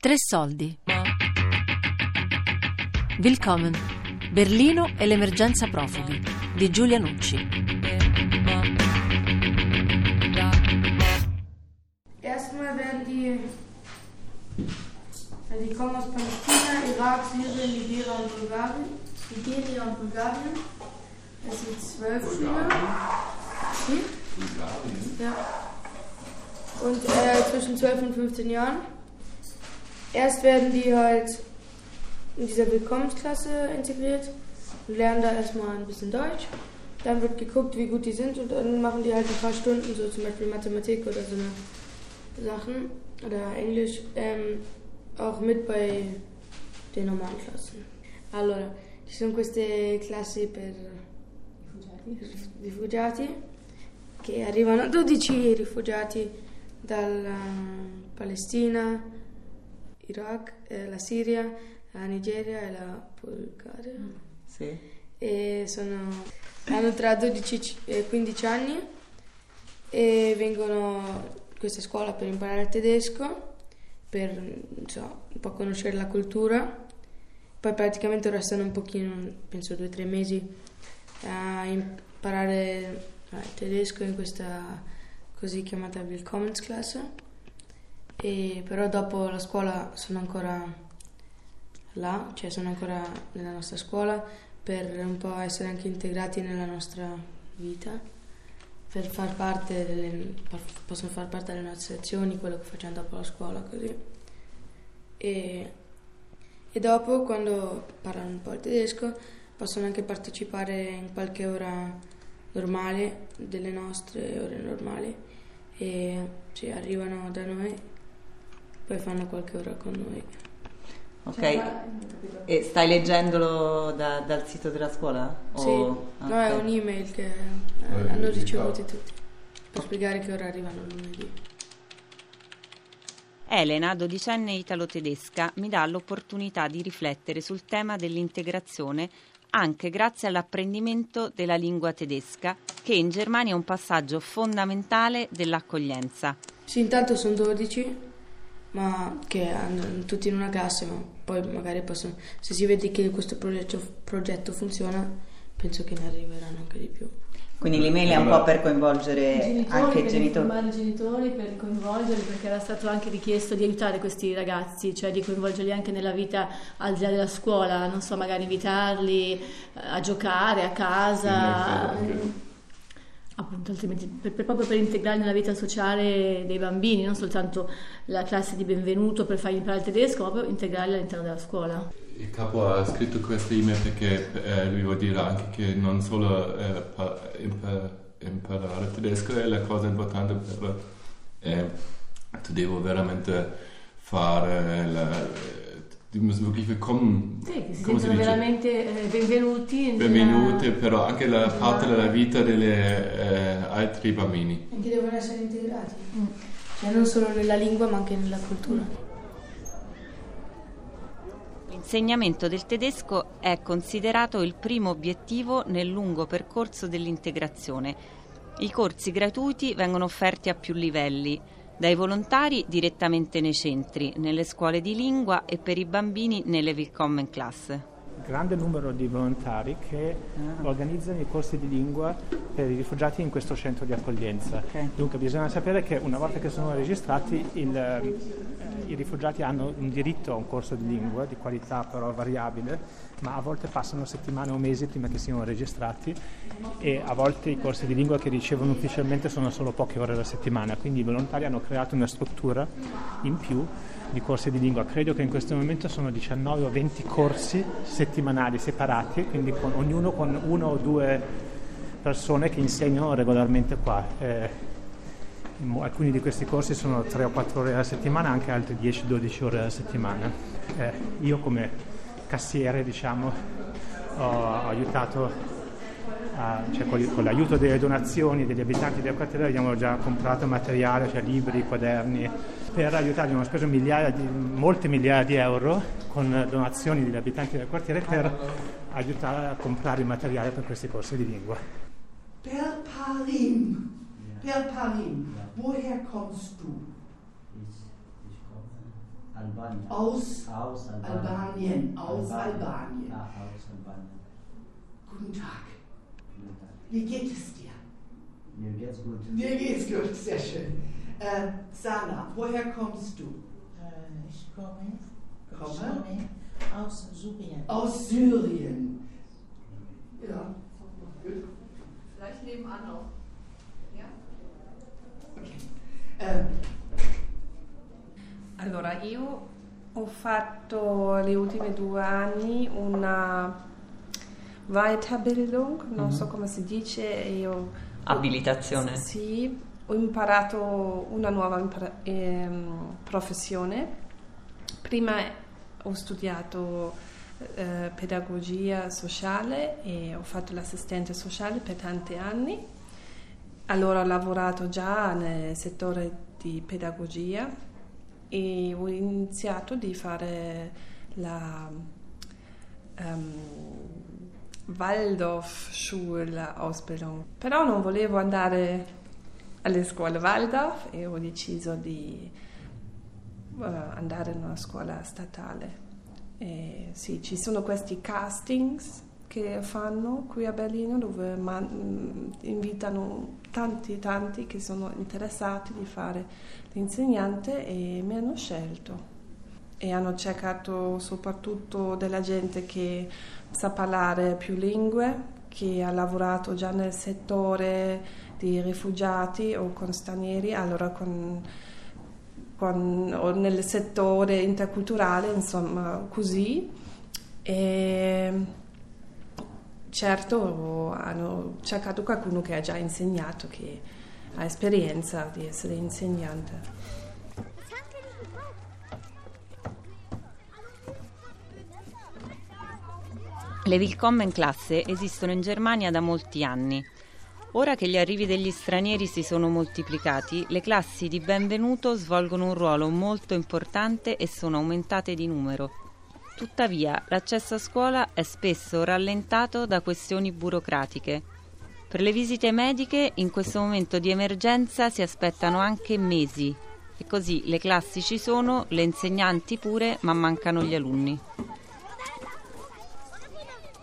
Tre soldi. Willkommen. Berlino e l'emergenza profughi di Giulia Nucci. Erstmal werden die, die kommen aus Palästina, Irak, Syrien, Nigeria und Bulgarien. Nigeria und Bulgarien. Das sind zwölf Schüler. Hm? Ja. Und äh, zwischen 12 und 15 Jahren. Erst werden die halt in dieser Willkommensklasse integriert und lernen da erstmal ein bisschen Deutsch. Dann wird geguckt, wie gut die sind und dann machen die halt ein paar Stunden, so zum Beispiel Mathematik oder so eine Sachen oder Englisch, ähm, auch mit bei den normalen Klassen. Allora, ci sono queste classi per rifugiati che arrivano 12 rifugiati dalla Palestina, Iraq, eh, la Siria, la Nigeria e la Bulgaria. Sì. E sono, hanno tra 12 e 15 anni e vengono a questa scuola per imparare il tedesco, per so, un po' conoscere la cultura. Poi praticamente restano un pochino, penso due o tre mesi, a imparare eh, il tedesco in questa così chiamata Willkommensklasse. E però dopo la scuola sono ancora là, cioè sono ancora nella nostra scuola per un po' essere anche integrati nella nostra vita, per far parte delle, possono far parte delle nostre azioni, quello che facciamo dopo la scuola, così. E, e dopo, quando parlano un po' il tedesco, possono anche partecipare in qualche ora normale, delle nostre ore normali, e sì, arrivano da noi poi fanno qualche ora con noi. Ok, e stai leggendolo da- dal sito della scuola? O- Sì, no, è un'email che eh, hanno ricevuto tutti per spiegare che ora arrivano lunedì. Elena, dodicenne italo-tedesca, mi dà l'opportunità di riflettere sul tema dell'integrazione anche grazie all'apprendimento della lingua tedesca, che in Germania è un passaggio fondamentale dell'accoglienza. Sì, intanto sono 12, ma che hanno tutti in una classe, ma poi magari possono, se si vede che questo progetto, progetto funziona, penso che ne arriveranno anche di più. Quindi l'email è un po' per coinvolgere I genitori, Eh, anche i per genitori. informare i genitori, per coinvolgerli, perché era stato anche richiesto di aiutare questi ragazzi, cioè di coinvolgerli anche nella vita al di là della scuola, non so, magari invitarli eh, a giocare a casa, Sì, eh, appunto, altrimenti per- per- proprio per integrarli nella vita sociale dei bambini, non soltanto la classe di benvenuto per fargli imparare il tedesco, ma proprio integrarli all'interno della scuola. Il capo ha scritto questa email perché eh, lui vuol dire anche che non solo eh, pa- impa- imparare tedesco è la cosa importante per eh, tu devo veramente fare la, die müssen wirklich willkommen Sì, che si sentono veramente eh, benvenuti. benvenute però anche la parte della vita delle eh, altri bambini Anche devono essere integrati, cioè non solo nella lingua ma anche nella cultura. L'insegnamento del tedesco è considerato il primo obiettivo nel lungo percorso dell'integrazione. I corsi gratuiti vengono offerti a più livelli, dai volontari direttamente nei centri, nelle scuole di lingua e per i bambini nelle Willkommen Class. Grande numero di volontari che organizzano i corsi di lingua per i rifugiati in questo centro di accoglienza. Ok. Dunque bisogna sapere che una volta che sono registrati il, eh, i rifugiati hanno un diritto a un corso di lingua di qualità però variabile, ma a volte passano settimane o mesi prima che siano registrati e a volte i corsi di lingua che ricevono ufficialmente sono solo poche ore alla settimana, quindi i volontari hanno creato una struttura in più di corsi di lingua. Credo che in questo momento sono 19 o 20 corsi settimanali separati, quindi con, ognuno con una o due persone che insegnano regolarmente qua. Eh, alcuni di questi corsi sono 3 o 4 ore alla settimana, anche altri 10-12 ore alla settimana. Eh, io come cassiere, diciamo, ho aiutato a- cioè con, con l'aiuto delle donazioni degli abitanti del quartiere abbiamo già comprato materiale, cioè libri, quaderni, per aiutarli abbiamo speso migliaia di, molte migliaia di euro con donazioni degli abitanti del quartiere per aiutare a comprare il materiale per questi corsi di lingua. Per Parim. Per Parim. Woher kommst du? Albanien. Aus, aus Albanien. Albanien. Aus Albanien. Albanien. Ah, aus Albanien. Guten Tag. Wie geht es dir? Mir geht's gut. Mir geht's gut, sehr schön. Äh, Sana, woher kommst du? Äh, ich komme, Komme? ich komme aus Syrien. Aus Syrien. Ja. Gut. Vielleicht nebenan noch. Ja? Ok. Eh, Allora, io ho fatto le ultime due anni una Weiterbildung, non so come si dice, io Abilitazione. sì, ho imparato una nuova impara- ehm, professione. Prima ho studiato eh, pedagogia sociale e ho fatto l'assistente sociale per tanti anni. Allora ho lavorato già nel settore di pedagogia e ho iniziato di fare la ehm, Waldorf Schulausbildung. Però non volevo andare alle scuole Waldorf e ho deciso di eh, andare in una scuola statale. E sì, ci sono questi castings che fanno qui a Berlino dove man- invitano tanti tanti che sono interessati di fare l'insegnante e mi hanno scelto e hanno cercato soprattutto della gente che sa parlare più lingue, che ha lavorato già nel settore di rifugiati o con stranieri, allora con, con- o nel settore interculturale, insomma così. E certo hanno cercato qualcuno che ha già insegnato, che ha esperienza di essere insegnante. Le Willkommen classe esistono in Germania da molti anni. Ora che gli arrivi degli stranieri si sono moltiplicati, le classi di benvenuto svolgono un ruolo molto importante e sono aumentate di numero. Tuttavia, l'accesso a scuola è spesso rallentato da questioni burocratiche. Per le visite mediche, in questo momento di emergenza si aspettano anche mesi. E così le classi ci sono, le insegnanti pure, ma mancano gli alunni.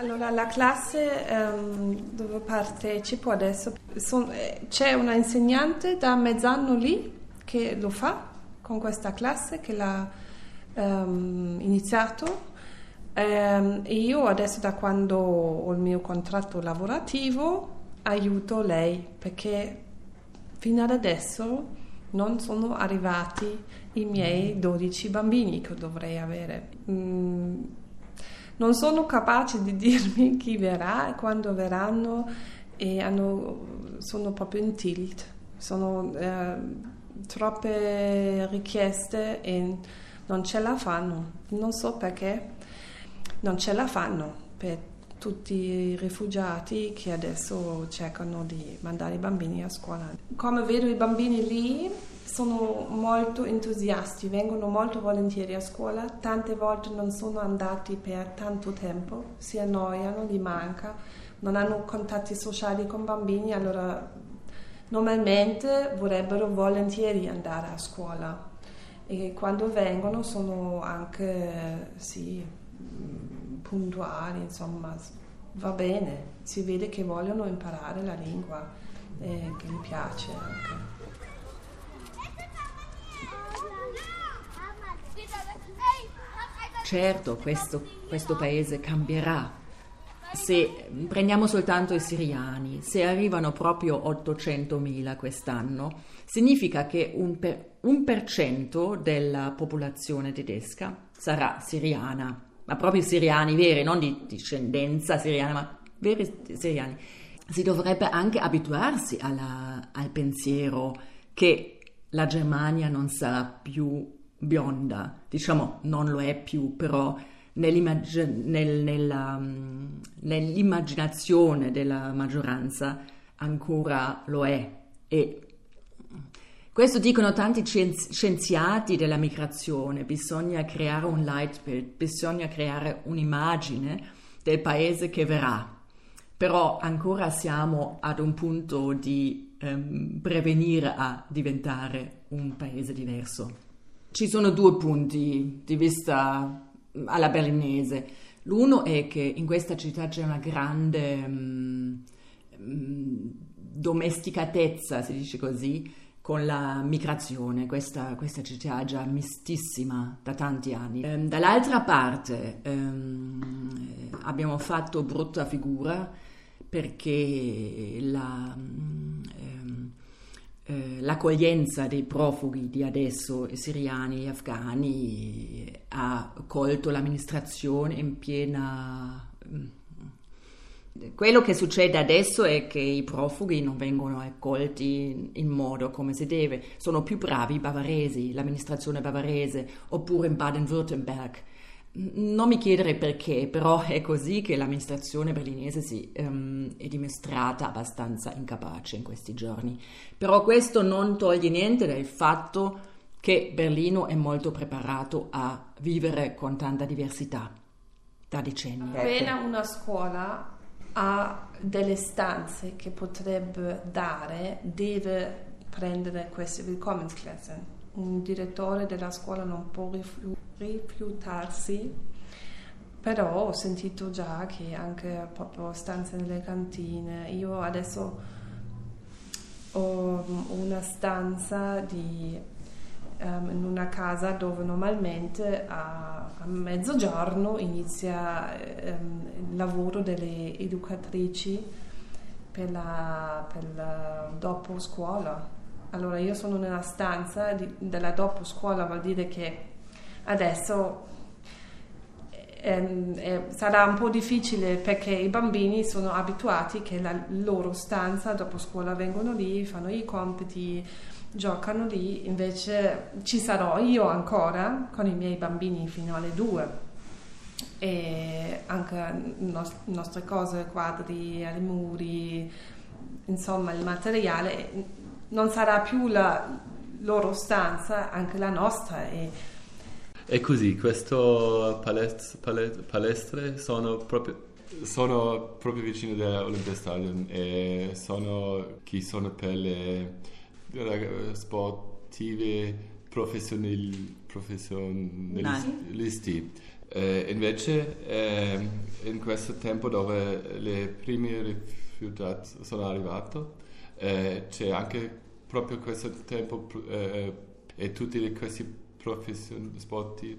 Allora, la classe ehm, dove partecipo adesso, son- eh, c'è una insegnante da mezz'anno lì che lo fa con questa classe che l'ha ehm, iniziato. Ehm, e io adesso da quando ho il mio contratto lavorativo aiuto lei perché fino ad adesso non sono arrivati i miei 12 bambini che dovrei avere. Mm, non sono capace di dirmi chi verrà e quando verranno e hanno- sono proprio in tilt. Sono eh, troppe richieste e non ce la fanno. Non so perché non ce la fanno per tutti i rifugiati che adesso cercano di mandare i bambini a scuola. Come vedo i bambini lì sono molto entusiasti, vengono molto volentieri a scuola, tante volte non sono andati per tanto tempo, si annoiano, gli manca, non hanno contatti sociali con bambini, allora normalmente vorrebbero volentieri andare a scuola e quando vengono sono anche sì, puntuali, insomma, va bene, si vede che vogliono imparare la lingua e che gli piace anche. Certo, questo, questo paese cambierà. Se prendiamo soltanto i siriani, se arrivano proprio 800.000 quest'anno, significa che un per, un per cento della popolazione tedesca sarà siriana, ma proprio siriani veri, non di discendenza siriana, ma veri siriani. Si dovrebbe anche abituarsi alla- al pensiero che la Germania non sarà più bionda, diciamo non lo è più, però nell'immag- nel- nella, mm, nell'immaginazione della maggioranza ancora lo è. E questo dicono tanti scienzi- scienziati della migrazione, bisogna creare un leitbild, bisogna creare un'immagine del paese che verrà. Però ancora siamo ad un punto di ehm, prevenire a diventare un paese diverso. Ci sono due punti di vista alla berlinese. L'uno è che in questa città c'è una grande um, domesticatezza, si dice così, con la migrazione. Questa, questa città è già mistissima da tanti anni. Ehm, dall'altra parte ehm, abbiamo fatto brutta figura perché la, ehm, eh, l'accoglienza dei profughi di adesso, siriani e afghani, ha colto l'amministrazione in piena quello che succede adesso è che i profughi non vengono accolti in modo come si deve, sono più bravi i bavaresi, l'amministrazione bavarese, oppure in Baden-Württemberg. Non mi chiedere perché, però è così che l'amministrazione berlinese si, um, è dimostrata abbastanza incapace in questi giorni. Però questo non toglie niente dal fatto che Berlino è molto preparato a vivere con tanta diversità da decenni. Appena una scuola ha delle stanze che potrebbe dare, deve prendere queste Willkommensklassen. Un direttore della scuola non può rifiutarsi, però ho sentito già che anche proprio stanze nelle cantine, io adesso ho una stanza di, um, in una casa dove normalmente a, a mezzogiorno inizia um, il lavoro delle educatrici per la, per la dopo scuola. Allora io sono nella stanza di, della dopo scuola, vuol dire che adesso eh, eh, sarà un po' difficile perché i bambini sono abituati che la loro stanza dopo scuola vengono lì, fanno i compiti, giocano lì, invece ci sarò io ancora con i miei bambini fino alle due e anche le nostre cose, quadri ai muri, insomma il materiale non sarà più la loro stanza, anche la nostra. E, e così, queste palestre, palestre sono proprio sono proprio vicino all'Olympiastadion e sono chi sono per le sportive professionali, professionalisti. Eh, invece eh, in questo tempo dove le prime rifiutati sono arrivate eh, c'è anche proprio questo tempo eh, e tutti questi profession,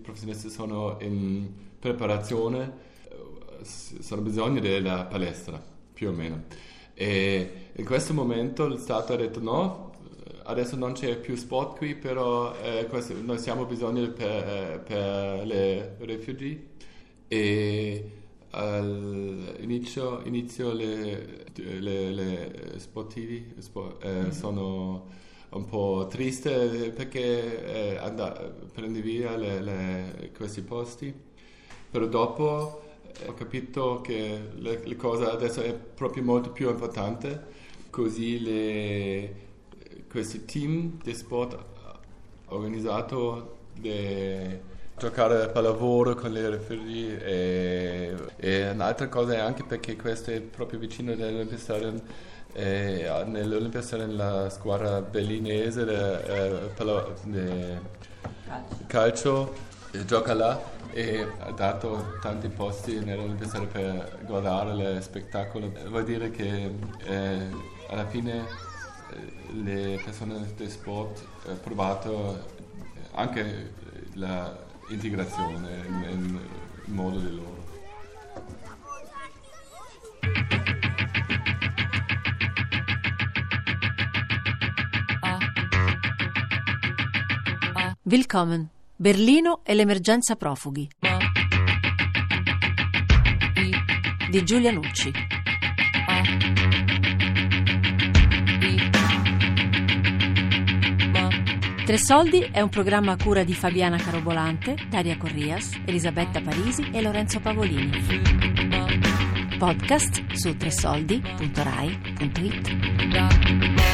professionisti sono in preparazione, eh, sono bisogno della palestra più o meno. E in questo momento il Stato ha detto no, adesso non c'è più sport qui, però eh, questo, noi siamo bisogno per, eh, per le rifugi e all'inizio inizio le, le, le sportivi sport, eh, mm-hmm. sono un po' triste perché eh, andare, prende via le, questi posti, però dopo eh, ho capito che le, le cose adesso è proprio molto più importante, così le questi team di sport organizzato di giocare pallavolo con le referee e, e, un'altra cosa è anche perché questo è proprio vicino all'Olympiastadion e nell'Olympiastadion la squadra berlinese di calcio gioca là e ha dato tanti posti nell'Olympiastadion per guardare lo spettacolo vuol dire che eh, alla fine le persone del sport hanno provato anche l'integrazione nel modo di loro. Willkommen. Berlino e l'emergenza profughi. Di Giulia Nucci. Tre Soldi è un programma a cura di Fabiana Carobolante, Daria Corrias, Elisabetta Parisi e Lorenzo Pavolini. Podcast su tresoldi.rai.it.